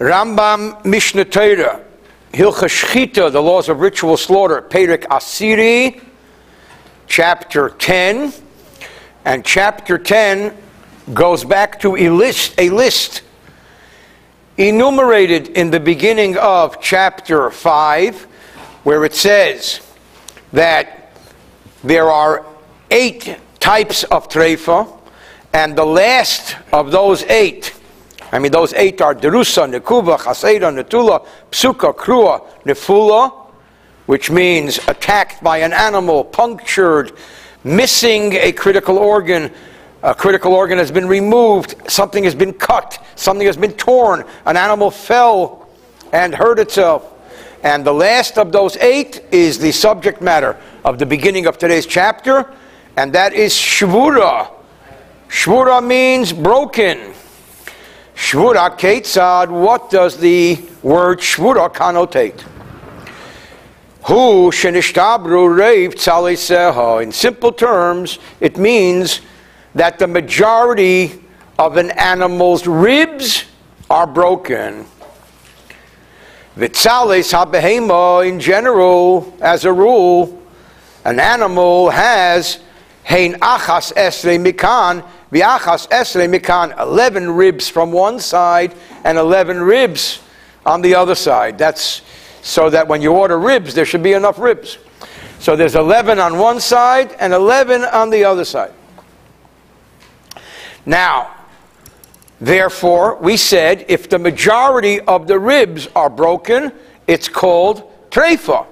Rambam Mishnah Torah, Hilchah Shchita, the laws of ritual slaughter, Perek Asiri, chapter 10. And chapter 10 goes back to a list, a list enumerated in the beginning of chapter 5, where it says that there are eight types of treifa, and the last of those eight, I mean, those eight are derusa, nekuba, chaseda, netula, psuka, krua, nefula, which means attacked by an animal, punctured, missing a critical organ, a critical organ has been removed, something has been cut, something has been torn, an animal fell and hurt itself. And the last of those eight is the subject matter of the beginning of today's chapter, and that is Shvura. Shvura means broken. Shvura Ketzad, what does the word Shvura connotate? Who shenishtabru reiv tzaliseha. In simple terms, it means that the majority of an animal's ribs are broken. Vitzales habehema, in general, as a rule, an animal has hein achas esre mikan, viachas esre mikan, 11 ribs from one side and 11 ribs on the other side. That's so that when you order ribs, there should be enough ribs. So there's 11 on one side and 11 on the other side. Now, therefore, we said if the majority of the ribs are broken, it's called treifa.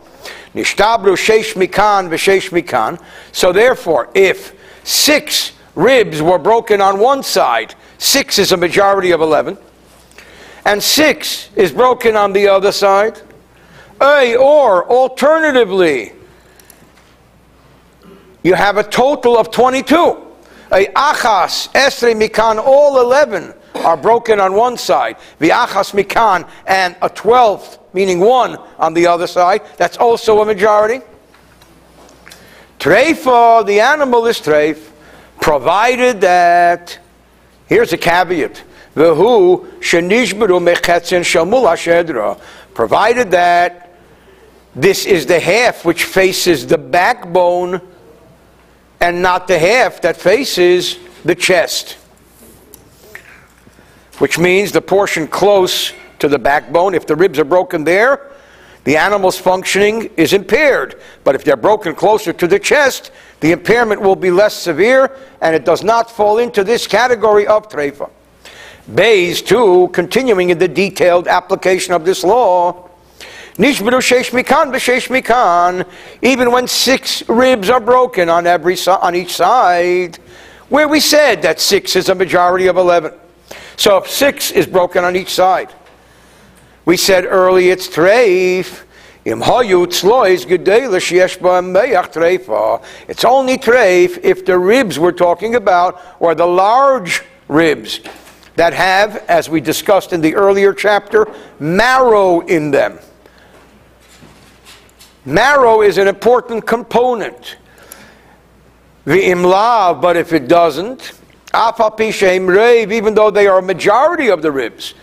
Nishtabru sheish mikan v'sheish mikan. So therefore, if six ribs were broken on one side, six is a majority of 11, and six is broken on the other side, a, or alternatively, you have a total of 22. A achas, esre mikan, all 11 are broken on one side. The achas mikan and a 12th, meaning one, on the other side. That's also a majority. Treifa, the animal is treif, provided that, here's a caveat, Vehu shenishberu mechetzin shamul hashedra, provided that this is the half which faces the backbone and not the half that faces the chest. Which means the portion close to the backbone, if the ribs are broken there, the animal's functioning is impaired. But if they're broken closer to the chest, the impairment will be less severe and it does not fall into this category of treifa. Beis, too, continuing in the detailed application of this law, b'shesh mikan. Even when six ribs are broken on every on each side, where we said that six is a majority of eleven. So if six is broken on each side, we said early it's treif. It's only treif if the ribs we're talking about are the large ribs that have, as we discussed in the earlier chapter, marrow in them. Marrow is an important component. The imlav, but if it doesn't, even though they are a majority of the ribs,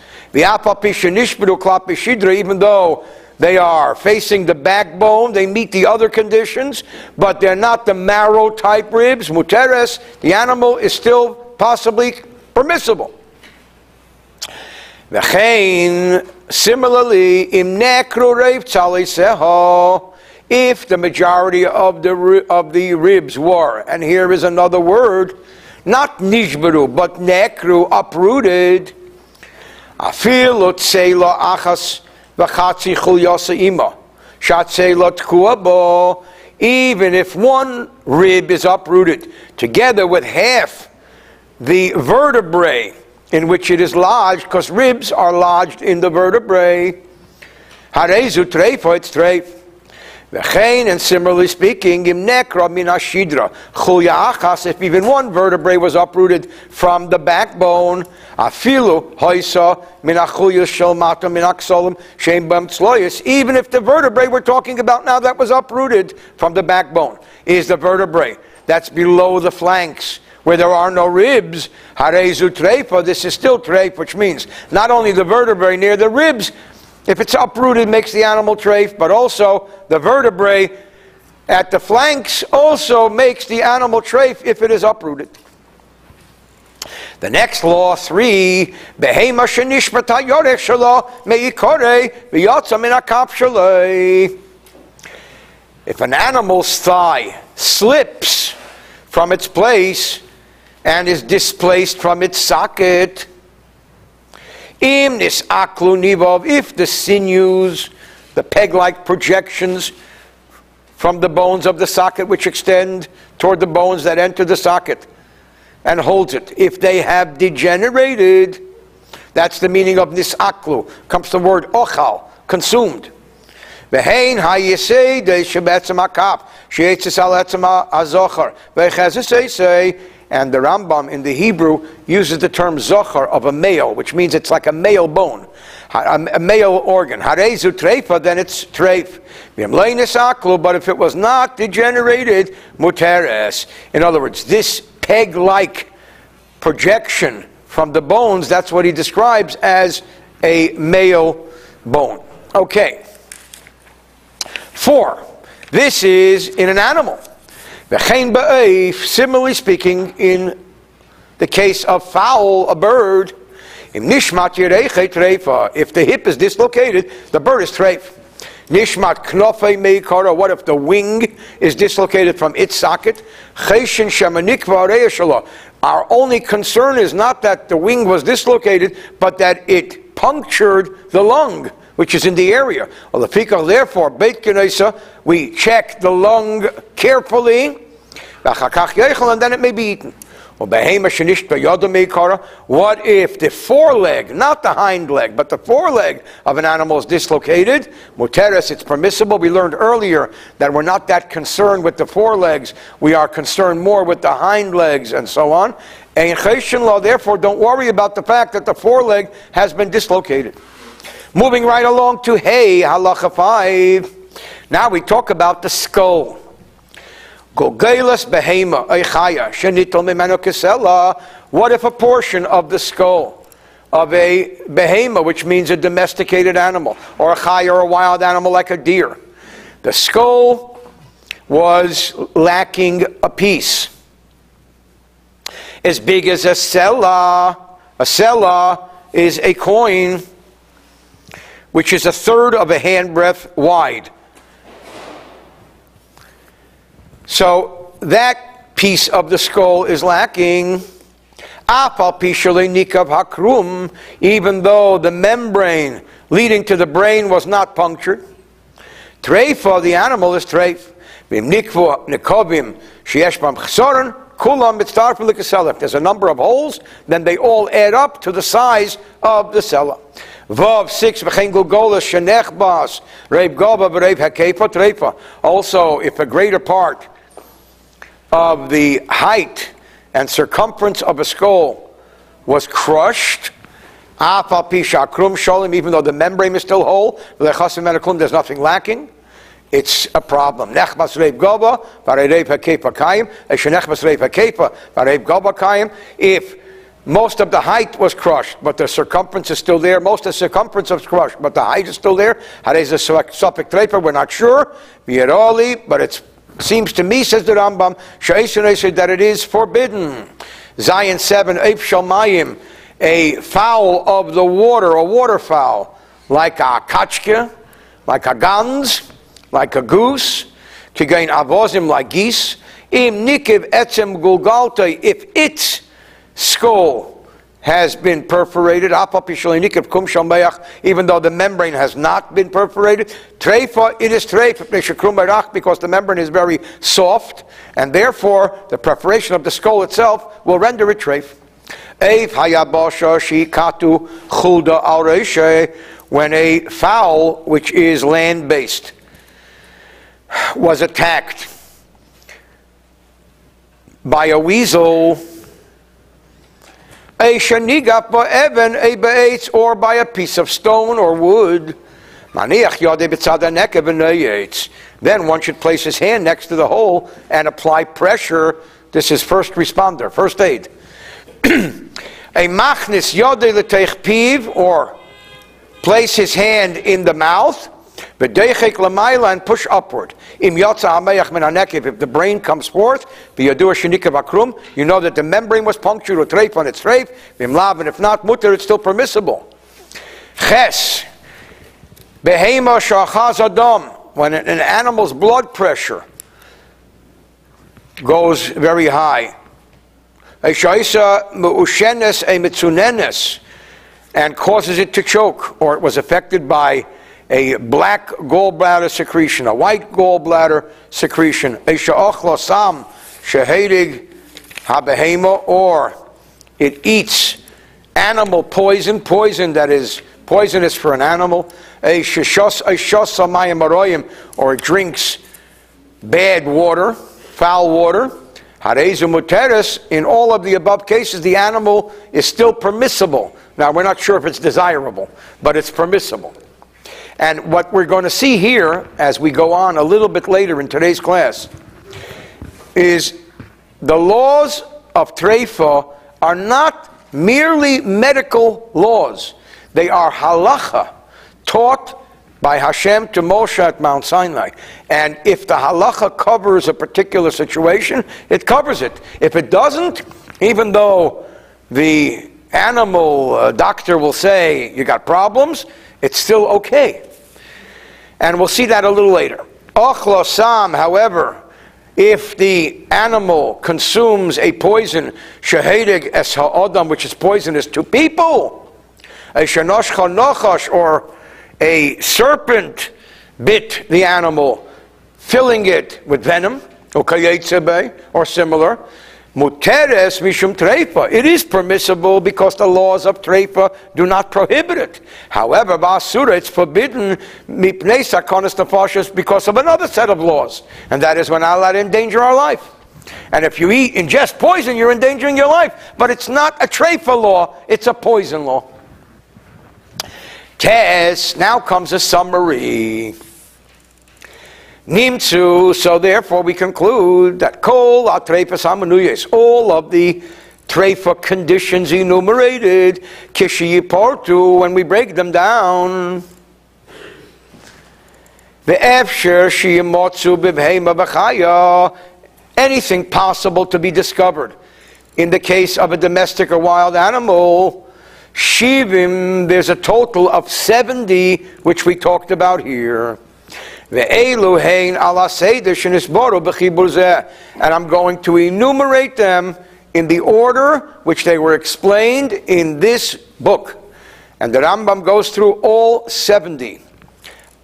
even though they are facing the backbone, they meet the other conditions, but they're not the marrow type ribs. Muteres, the animal is still possibly permissible. Similarly, if the majority of the, of the ribs were, and here is another word, not nishbaru, but nekru, uprooted, afilu tsela achas v'chatzi chulyasa ima, shatzela tkuabo, even if one rib is uprooted, together with half the vertebrae in which it is lodged, because ribs are lodged in the vertebrae, harezu treifa, it's treif. And similarly speaking, im nekra min ashidra, achas, if even one vertebrae was uprooted from the backbone, afilu hoisa min achulya shel mata min aksolim shem bam even if the vertebrae we're talking about now that was uprooted from the backbone is the vertebrae that's below the flanks, where there are no ribs, harezu treifa, this is still treif, which means not only the vertebrae near the ribs, if it's uprooted, makes the animal trafe, but also the vertebrae at the flanks also makes the animal trafe if it is uprooted. The next law, three, behema meikore If an animal's thigh slips from its place and is displaced from its socket, im nis aklu nivov, if the sinews, the peg-like projections from the bones of the socket which extend toward the bones that enter the socket, and holds it. If they have degenerated, that's the meaning of nisaklu. Comes the word ochal, consumed. Hayisei de shebetzim hakaf, sheetzis al etzim azochar. Ve'chezisei say, and the Rambam in the Hebrew uses the term zochar of a male, which means it's like a male bone, a male organ. Harezu treifa, then it's treif. But if it was not degenerated, muteres. In other words, this peg like projection from the bones, that's what he describes as a male bone. Okay. Four, this is in an animal. Similarly speaking, in the case of fowl, a bird, if the hip is dislocated, the bird is treif. Nishmat knofe meikara. What if the wing is dislocated from its socket? Cheshin shamanik Our only concern is not that the wing was dislocated, but that it punctured the lung, which is in the area. Well, the pika Therefore, Beit Genesa, we check the lung carefully, and then it may be eaten. What if the foreleg, not the hind leg, but the foreleg of an animal is dislocated? Muteres, it's permissible. We learned earlier that we're not that concerned with the forelegs. We are concerned more with the hind legs and so on. And law, therefore, don't worry about the fact that the foreleg has been dislocated. Moving right along to Hey, halacha 5. Now we talk about the skull. Gogelas behema eichaya shenitel mimenu kesela. What if a portion of the skull of a behema, which means a domesticated animal, or a chaya or a wild animal like a deer, the skull was lacking a piece as big as a sela. A sela is a coin which is a third of a handbreadth wide. So that piece of the skull is lacking. Even though the membrane leading to the brain was not punctured. Treifa, the animal is treif. If there's a number of holes, then they all add up to the size of the sela. Vav six v'chein gulgola shenech bas reib v'reib hakepa treifa. Also, if a greater part of the height and circumference of a skull was crushed, even though the membrane is still whole, there's nothing lacking. It's a problem. If most of the height was crushed, but the circumference is still there. Most of the circumference was crushed, but the height is still there. We're not sure. But it Seems to me, says the Rambam, that it is forbidden. Zayin 7, Eif Shalmayim, a fowl of the water, a waterfowl, like a kachka, like a gans, like a goose, kigain avozim, like geese, im nikiv etzem gulgalta, if its skull has been perforated, even though the membrane has not been perforated. It is because the membrane is very soft, and therefore the perforation of the skull itself will render it treif. When a fowl, which is land based, was attacked by a weasel, a shanigaf evan a be'etz, or by a piece of stone or wood. Then one should place his hand next to the hole and apply pressure This is first responder, first aid. a machnis piv, or place his hand in the mouth, V'deichek lamayla and push upward. Im yotza hameach min. If the brain comes forth, v'yadu shenikav akrum, you know that the membrane was punctured with treif on its treif. V'im lav, and if not mutter, it's still permissible. Ches. Behema shachaz adam. When an animal's blood pressure goes very high. A shaisa mu'ushenes a mitzunenes and causes it to choke, or it was affected by a black gallbladder secretion, a white gallbladder secretion, a sha'ochlosam shahedig habehema, or it eats animal poison, poison that is poisonous for an animal, a shashamayim or it drinks bad water, foul water. Harezu muteris, in all of the above cases, the animal is still permissible. Now, we're not sure if it's desirable, but it's permissible. And what we're going to see here as we go on a little bit later in today's class is the laws of Treifa are not merely medical laws. They are halacha, taught by Hashem to Moshe at Mount Sinai. And if the halacha covers a particular situation, it covers it. If it doesn't, even though the animal uh, doctor will say you got problems, it's still okay. And we'll see that a little later. Ochlosam, however, if the animal consumes a poison, shahedig es ha'odam, which is poisonous to people, a shanosh nochash, or a serpent bit the animal, filling it with venom, or similar, Muteres mishum treifa. It is permissible because the laws of treifa do not prohibit it. However, basura, it's forbidden mipnei sakonis because of another set of laws, and that is when not allowed to endanger our life. And if you eat ingest poison, you're endangering your life. But it's not a treifa law; it's a poison law. Tes. Now comes a summary. Nimtzu, so therefore we conclude that kol atrefas hamanuyes, all of the trefa conditions enumerated, kishi portu, when we break them down. Ve'efsher shiyamotzu bivhema b'chaya, anything possible to be discovered. In the case of a domestic or wild animal, shivim, there's a total of 70, which we talked about here. And I'm going to enumerate them in the order which they were explained in this book. And the Rambam goes through all 70.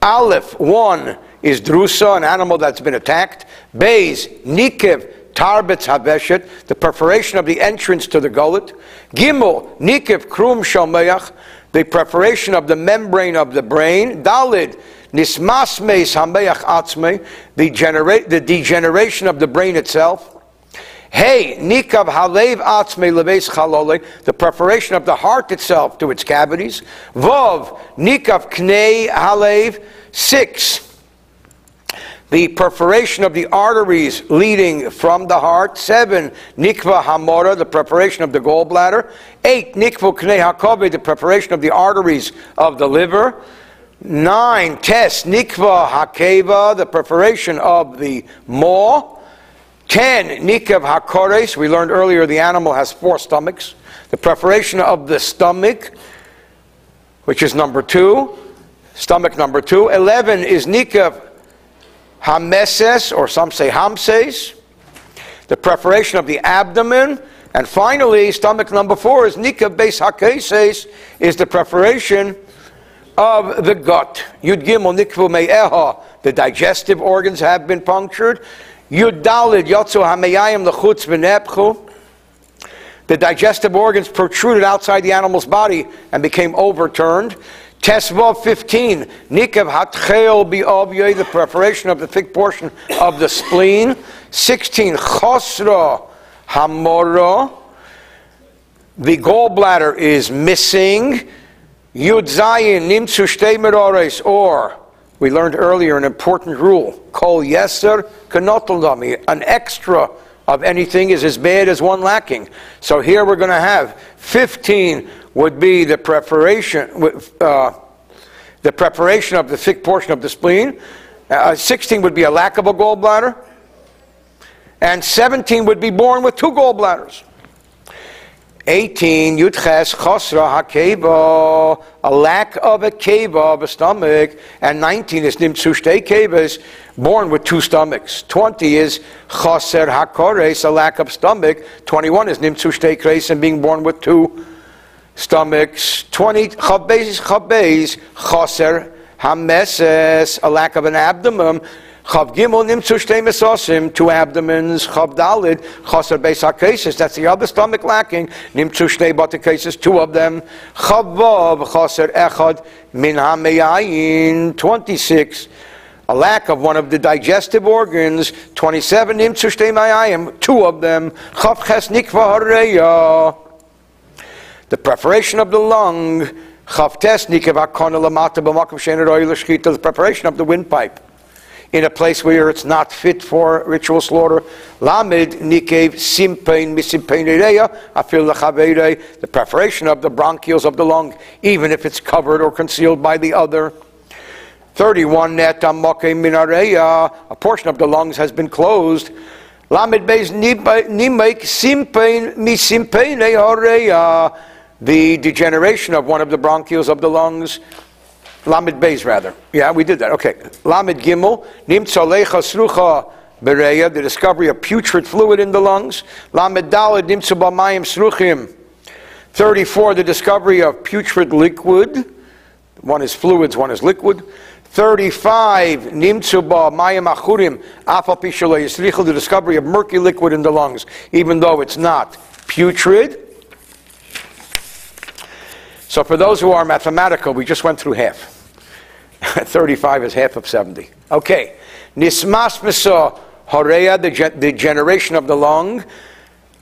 Aleph, 1 is drusa, an animal that's been attacked. Beis, nikev, tarbetz habeshet, the perforation of the entrance to the gullet. Gimel, nikev, krum shalmeach, the perforation of the membrane of the brain. Dalid, Nismasmes hameach atzme, the degeneration of the brain itself. Hey, nikav halev atzme leves chalole, the preparation of the heart itself to its cavities. Vov, nikav knei halev, six. The perforation of the arteries leading from the heart. Seven, nikva hamora, the preparation of the gallbladder. Eight, nikva knei hakove, the preparation of the arteries of the liver. Nine, tes nikva hakeva, the preparation of the maw. Ten, nikav hakores, we learned earlier the animal has four stomachs. The preparation of the stomach, which is number two, stomach number two. Eleven is nikav hameses, or some say hamses, the preparation of the abdomen. And finally, stomach number four is nikav base hakeses, is the preparation of the gut. Yud Gimel Nikvu Me'eha, the digestive organs have been punctured. Yud Dalid Yotzu Hameyayim Lechutz V'nepchu. The digestive organs protruded outside the animal's body and became overturned. Tesvav 15, Nikav Hatchel Bi'ovyeh, the preparation of the thick portion of the spleen. 16, Chosra Hamora, the gallbladder is missing. Yud Zayin Nimtzu Shtei or we learned earlier an important rule, Kol Yeser Kanotaldami, an extra of anything is as bad as one lacking. So here we're going to have 15 would be the preparation, uh, the preparation of the thick portion of the spleen. Uh, 16 would be a lack of a gallbladder. And 17 would be born with two gallbladders. 18, Yudches Chosra Hakeva, a lack of a keva of a stomach. And 19 is Nimtsu Shtei Kevas, born with two stomachs. 20 is Choser Hakores, a lack of stomach. 21 is Nimtsu Shtei Kres, and being born with two stomachs. 20, Chabez, Chabez, Choser Hameses, a lack of an abdomen. Chav Gimel nimtzu shtei two abdomens. Chav Dalid chaser beis hakesis. That's the other stomach lacking. Nimtzu shtei two of them. Chav Vav chaser echad min hameyayin, twenty-six. A lack of one of the digestive organs. Twenty-seven nimtzu shtei mayayim, two of them. Chav ches nikva hareya. The preparation of the lung. Chav tes nikav akona lamata shener The preparation of the windpipe in a place where it's not fit for ritual slaughter. Lamed nikev simpein afil the preparation of the bronchioles of the lung, even if it's covered or concealed by the other. 31 net minareya, a portion of the lungs has been closed. Lamed beis nimek simpein misimpein the degeneration of one of the bronchioles of the lungs Lamed Beis, rather. Yeah, we did that. Okay. Lamed Gimel, Nim Tzalecha Srucha Bereya, the discovery of putrid fluid in the lungs. Lamed Dalad, Nim Tzabamayim Sruchim. 34, the discovery of putrid liquid. One is fluids, one is liquid. 35, Nimtsuba Mayim Achurim, Afal the discovery of murky liquid in the lungs, even though it's not putrid. So for those who are mathematical, we just went through half. 35 is half of 70. Okay. Nismas misa horea, the, generation of the lung.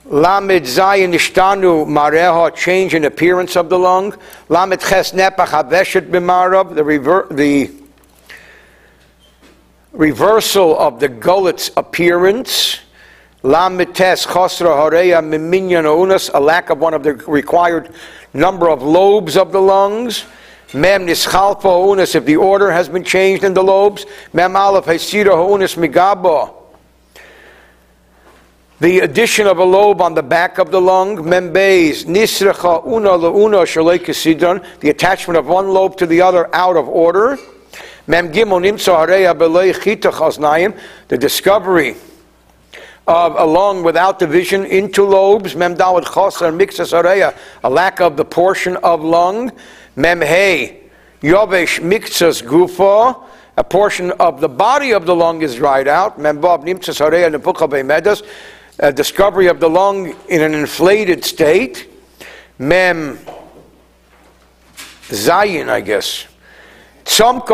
Lamed zayin ishtanu mareha, change in appearance of the lung. Lamed ches nepach haveshet b'marav, the, rever- the reversal of the gullet's appearance. Lamed tes chosra horea miminyan unas, a lack of one of the required number of lobes of the lungs. Mem nischalpa ha'unis, if the order has been changed in the lobes. Mem aleph ha'sira ha'unis migaba. The addition of a lobe on the back of the lung. Mem beis nisrecha una leuna sidron. The attachment of one lobe to the other out of order. Mem gimel nimtza hareya belei chitach The discovery of a lung without division into lobes, mem dalad choser mixas areya, a lack of the portion of lung, mem hey, yovesh mixas gufa, a portion of the body of the lung is dried out, mem bob nimtzas areya nepucha medas, a discovery of the lung in an inflated state, mem zayin, I guess. If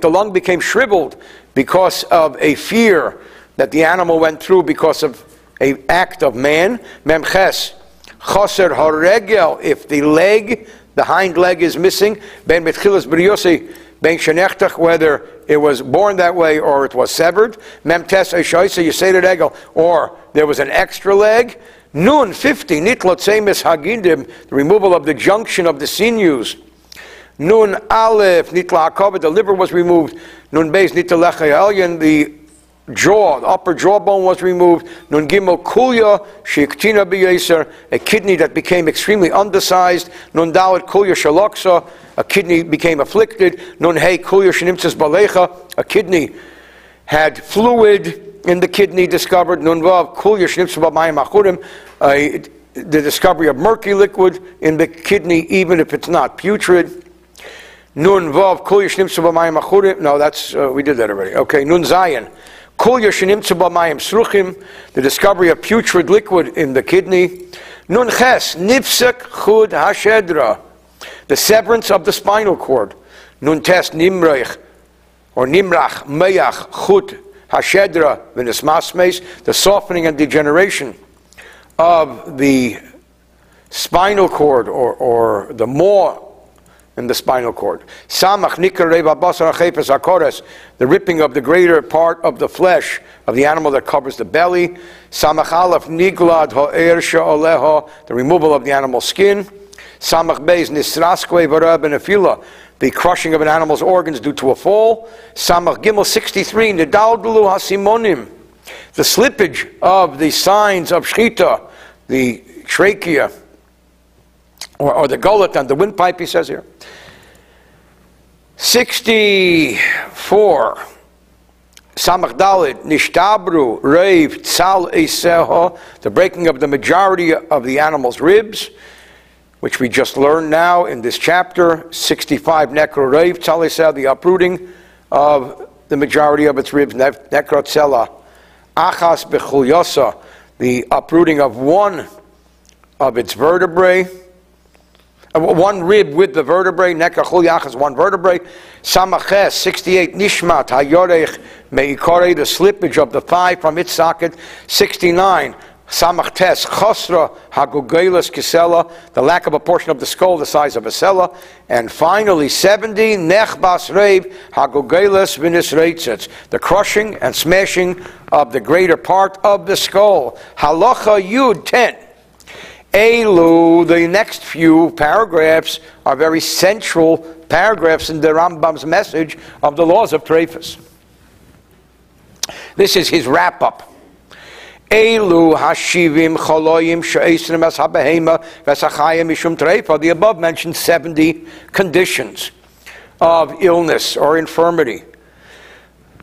the lung became shriveled because of a fear that the animal went through because of a act of man. Memches, choser haregel, if the leg, the hind leg is missing, ben mitchilas briosi, ben shenechtach, whether it was born that way or it was severed. Memtes eshoisa, you say to egel, or there was an extra leg. Nun 50, nitlot semis hagindim, the removal of the junction of the sinews. Nun aleph, nitla the liver was removed. Nun beis, nitla the jaw, the upper jawbone was removed. Nun gimel kulya shiktina biyaser, a kidney that became extremely undersized. Nun dalet kulya shaloksa, a kidney became afflicted. Nun hey kulya shenimtzes balecha, a kidney had fluid in the kidney discovered. Nun vav kulya shenimtzes b'mayim achurim, the discovery of murky liquid in the kidney, even if it's not putrid. Nun vav kulya shenimtzes b'mayim achurim. No, that's uh, we did that already. Okay, nun zayin. Kol Yashinim Tzubamayim Sruchim, the discovery of putrid liquid in the kidney. Nun Ches, Nipsek Chud Hashedra, the severance of the spinal cord. Nun Tes Nimreich, or Nimrach Meyach Chud Hashedra Vinismasmes, the softening and degeneration of the spinal cord or, or the maw in the spinal cord. The ripping of the greater part of the flesh of the animal that covers the belly. The removal of the animal's skin. The crushing of an animal's organs due to a fall. Gimel 63, hasimonim, the slippage of the signs of shchita, the trachea, or, or the gullet and the windpipe, he says here. 64. Samach Dalit, Nishtabru, Reiv, Tzal Eseho, the breaking of the majority of the animal's ribs, which we just learned now in this chapter. 65, Nekro Reiv, Tzal the uprooting of the majority of its ribs, Nekrotzela. Achas Bechulyosa, the uprooting of one of its vertebrae. Uh, one rib with the vertebrae, nekachul yachas, one vertebrae. Samaches, 68, nishmat, hayorech, meikore, the slippage of the thigh from its socket. 69, samachtes, chosra, hagugelas kisela, the lack of a portion of the skull the size of a sella. And finally, 70, nechbas reiv, hagugelas vinisreitzitz, the crushing and smashing of the greater part of the skull. Halacha yud 10. Elu, the next few paragraphs are very central paragraphs in the Rambam's message of the laws of Trefus. This is his wrap up. Elu hashivim choloyim she'esrim as habehema v'sachayim mishum treifa. The above mentioned 70 conditions of illness or infirmity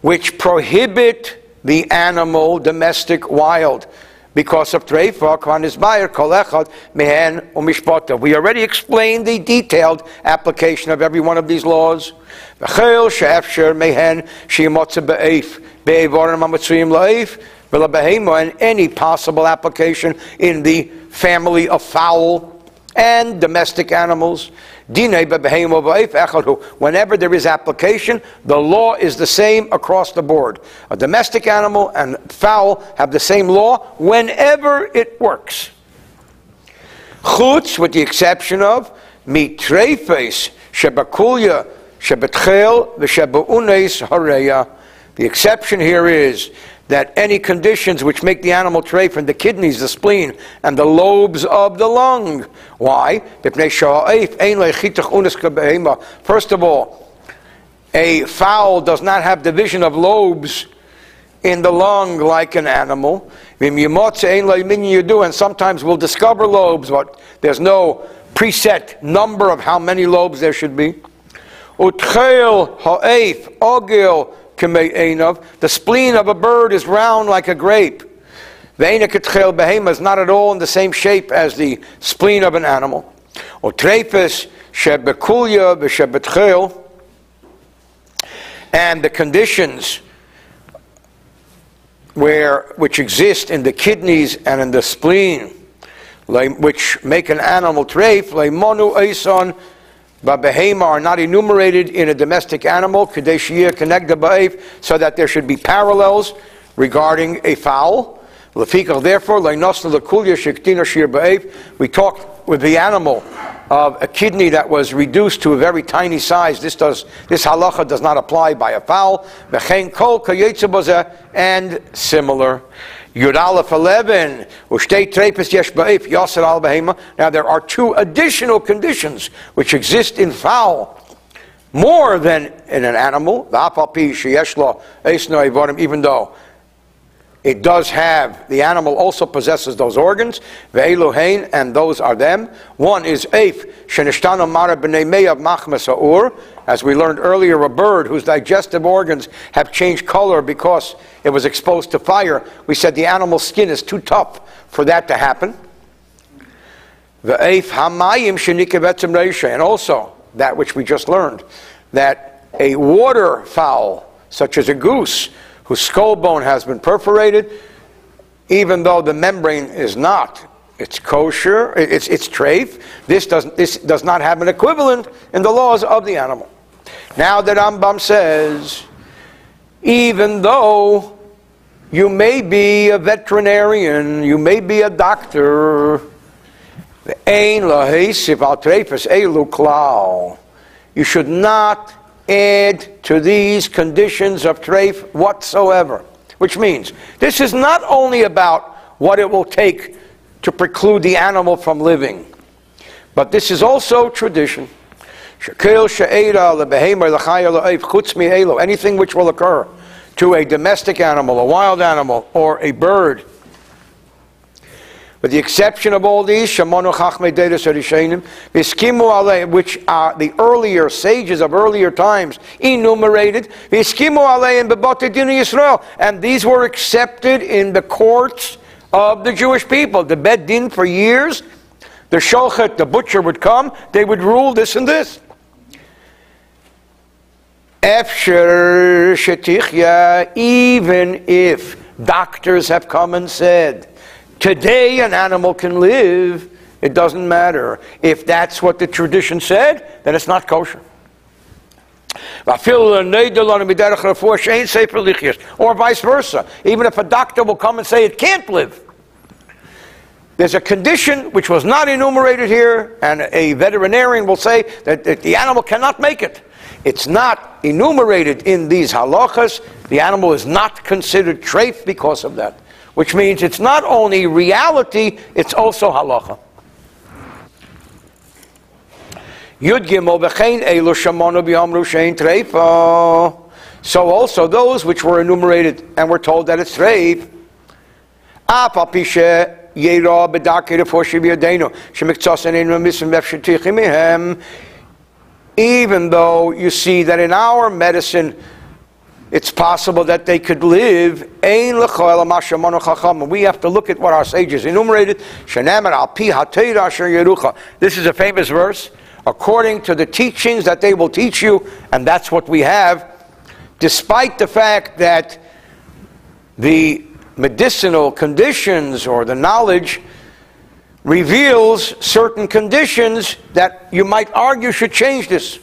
which prohibit the animal domestic wild because of treifa kvan isbayer kolechad mehen umishpota. We already explained the detailed application of every one of these laws. V'chel she'efsher mehen she'imotze be'ef be'evorim ha'mitzuyim la'ef and any possible application in the family of fowl and domestic animals. Whenever there is application, the law is the same across the board. A domestic animal and fowl have the same law whenever it works. Chutz, with the exception of mitrefes shebakulya shebetchel v'shebaunes hareya. The exception here is that any conditions which make the animal tray from the kidneys, the spleen, and the lobes of the lung. Why? First of all, a fowl does not have division of lobes in the lung like an animal. And sometimes we'll discover lobes, but there's no preset number of how many lobes there should be. Utchel ogil the spleen of a bird is round like a grape. Behema is not at all in the same shape as the spleen of an animal. Otrepes shebekulya v'shebetchel. And the conditions where, which exist in the kidneys and in the spleen, which make an animal treif, leimonu eison but are not enumerated in a domestic animal, kadeshiyah connected so that there should be parallels regarding a fowl. Lefikach, therefore, leinosna lekulya shektina shir. We talked with the animal of a kidney that was reduced to a very tiny size. This does this halacha does not apply by a fowl. Mechen kol and similar. Yud Aleph 11, Ushtei Trepes Yesh Ba'if, Yasser Al Behema. Now there are two additional conditions which exist in fowl more than in an animal. Even though it does have, the animal also possesses those organs. Ve'eluhain, and those are them. One is Eif, Shenishtana Mara B'nei Meyav Machmas as we learned earlier, a bird whose digestive organs have changed color because it was exposed to fire. We said the animal's skin is too tough for that to happen. Ve'aif hamayim shenikevetzim reisha, and also, that which we just learned, that a water fowl, such as a goose, whose skull bone has been perforated, even though the membrane is not, it's kosher, it's, it's treif, this, doesn't, this does not have an equivalent in the laws of the animal. Now the Rambam says, even though you may be a veterinarian, you may be a doctor, you should not add to these conditions of treif whatsoever. Which means this is not only about what it will take to preclude the animal from living, but this is also tradition. Anything which will occur to a domestic animal, a wild animal, or a bird. With the exception of all these, which are the earlier sages of earlier times enumerated, and Bibatidin Israel. And these were accepted in the courts of the Jewish people. The Bed Din for years, the Shochet, the butcher would come, they would rule this and this. Even if doctors have come and said, today an animal can live, it doesn't matter. If that's what the tradition said, then it's not kosher. Or vice versa. Even if a doctor will come and say it can't live. There's a condition which was not enumerated here, and a veterinarian will say that, the animal cannot make it. It's not enumerated in these halachas. The animal is not considered treif because of that, which means it's not only reality, it's also halacha. So also those which were enumerated and were told that it's treif. Even though you see that in our medicine it's possible that they could live. We have to look at what our sages enumerated. This is a famous verse. According to the teachings that they will teach you, and that's what we have, despite the fact that the medicinal conditions or the knowledge reveals certain conditions that you might argue should change this.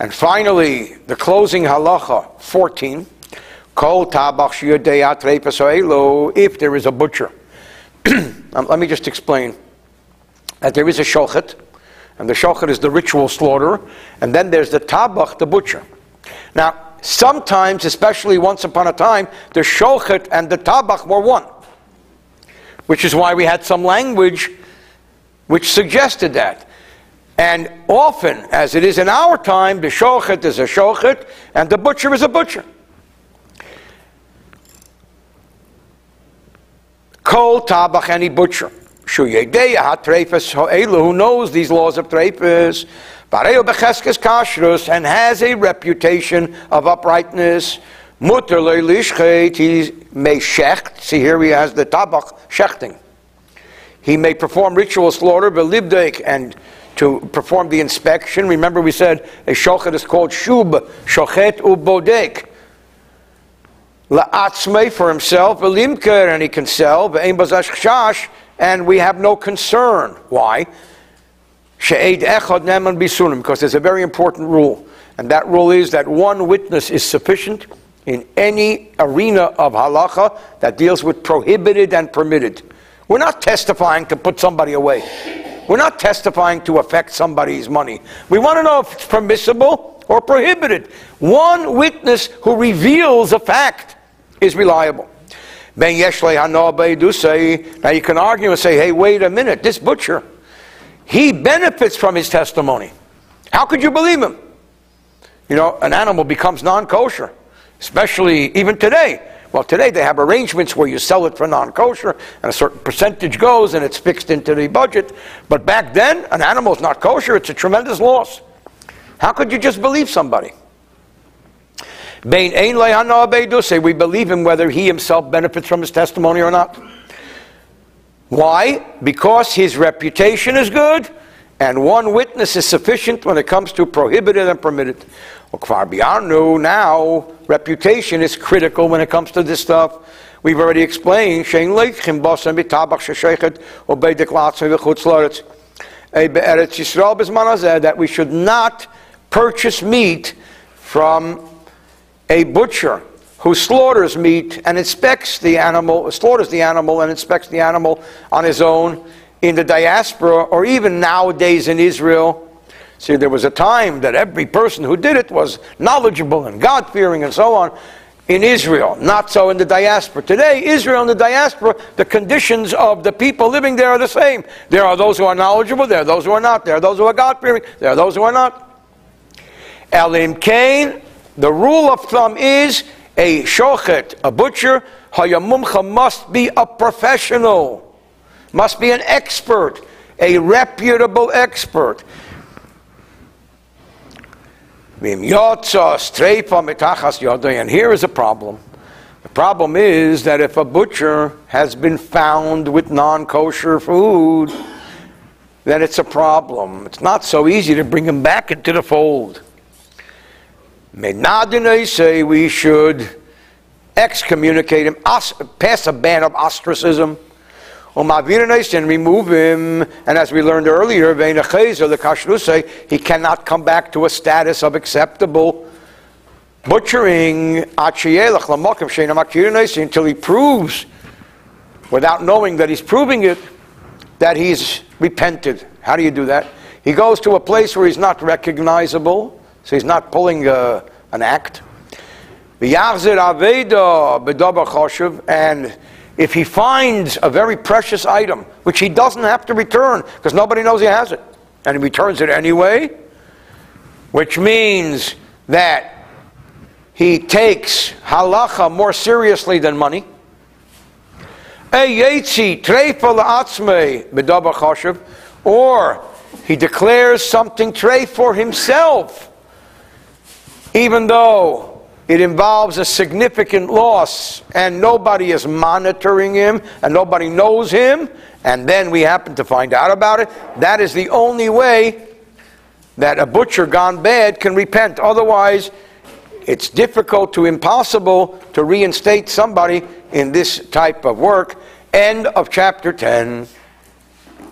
And finally, the closing halacha 14. If there is a butcher. um, let me just explain that there is a shochet, and the shochet is the ritual slaughter, and then there's the tabach, the butcher. Now, sometimes, especially once upon a time, the shochet and the tabach were one which is why we had some language which suggested that. And often, as it is in our time, the shochet is a shochet and the butcher is a butcher. Kol tabach any butcher. Who knows these laws of treifas, and has a reputation of uprightness, Mutter lishchet, he may shecht. See here he has the tabach shechting. He may perform ritual slaughter, belibdek, and to perform the inspection. Remember we said a shochet is called shub, shochet ubodek. La'atzme for himself, belimker, and he can sell, and we have no concern. Why? She'ed echad neman bisunim, because there's a very important rule. And that rule is that one witness is sufficient in any arena of halacha that deals with prohibited and permitted. We're not testifying to put somebody away. We're not testifying to affect somebody's money. We want to know if it's permissible or prohibited. One witness who reveals a fact is reliable. Now you can argue and say, hey, wait a minute, this butcher, he benefits from his testimony. How could you believe him? You know, an animal becomes non kosher especially even today. Well, today they have arrangements where you sell it for non kosher and a certain percentage goes and it's fixed into the budget. But back then, an animal is not kosher, it's a tremendous loss. How could you just believe somebody? Say we believe him whether he himself benefits from his testimony or not. Why? Because his reputation is good and one witness is sufficient when it comes to prohibited and permitted. Now, reputation is critical when it comes to this stuff. We've already explained. That we should not purchase meat from a butcher who slaughters meat and inspects the animal, slaughters the animal and inspects the animal on his own in the diaspora or even nowadays in Israel See, there was a time that every person who did it was knowledgeable and God fearing and so on in Israel, not so in the diaspora. Today, Israel and the diaspora, the conditions of the people living there are the same. There are those who are knowledgeable, there are those who are not, there are those who are God fearing, there are those who are not. Elim Cain, the rule of thumb is a shochet, a butcher, hayamumcha must be a professional, must be an expert, a reputable expert. And here is a problem. The problem is that if a butcher has been found with non kosher food, then it's a problem. It's not so easy to bring him back into the fold. Menadine say we should excommunicate him, pass a ban of ostracism, and remove him. And as we learned earlier, the he cannot come back to a status of acceptable butchering until he proves, without knowing that he's proving it, that he's repented. How do you do that? He goes to a place where he's not recognizable, so he's not pulling uh, an act. And if he finds a very precious item, which he doesn't have to return because nobody knows he has it, and he returns it anyway, which means that he takes halacha more seriously than money. Or he declares something treif for himself, even though it involves a significant loss, and nobody is monitoring him, and nobody knows him, and then we happen to find out about it. That is the only way that a butcher gone bad can repent. Otherwise, it's difficult to impossible to reinstate somebody in this type of work. End of chapter 10.